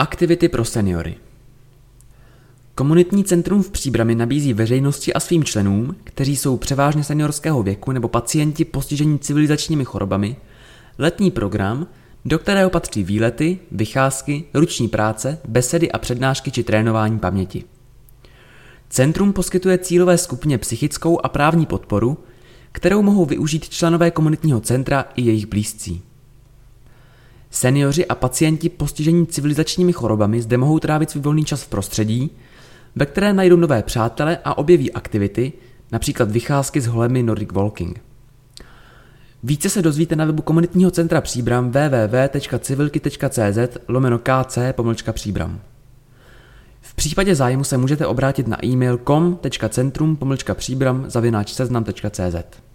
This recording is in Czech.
Aktivity pro seniory Komunitní centrum v Příbrami nabízí veřejnosti a svým členům, kteří jsou převážně seniorského věku nebo pacienti postižení civilizačními chorobami, letní program, do kterého patří výlety, vycházky, ruční práce, besedy a přednášky či trénování paměti. Centrum poskytuje cílové skupině psychickou a právní podporu, kterou mohou využít členové komunitního centra i jejich blízcí. Seniori a pacienti postižení civilizačními chorobami zde mohou trávit svůj volný čas v prostředí, ve kterém najdou nové přátele a objeví aktivity, například vycházky s holemi Nordic Walking. Více se dozvíte na webu komunitního centra Příbram www.civilky.cz lomeno kc příbram. V případě zájmu se můžete obrátit na e-mail com.centrum příbram zavináč seznam.cz.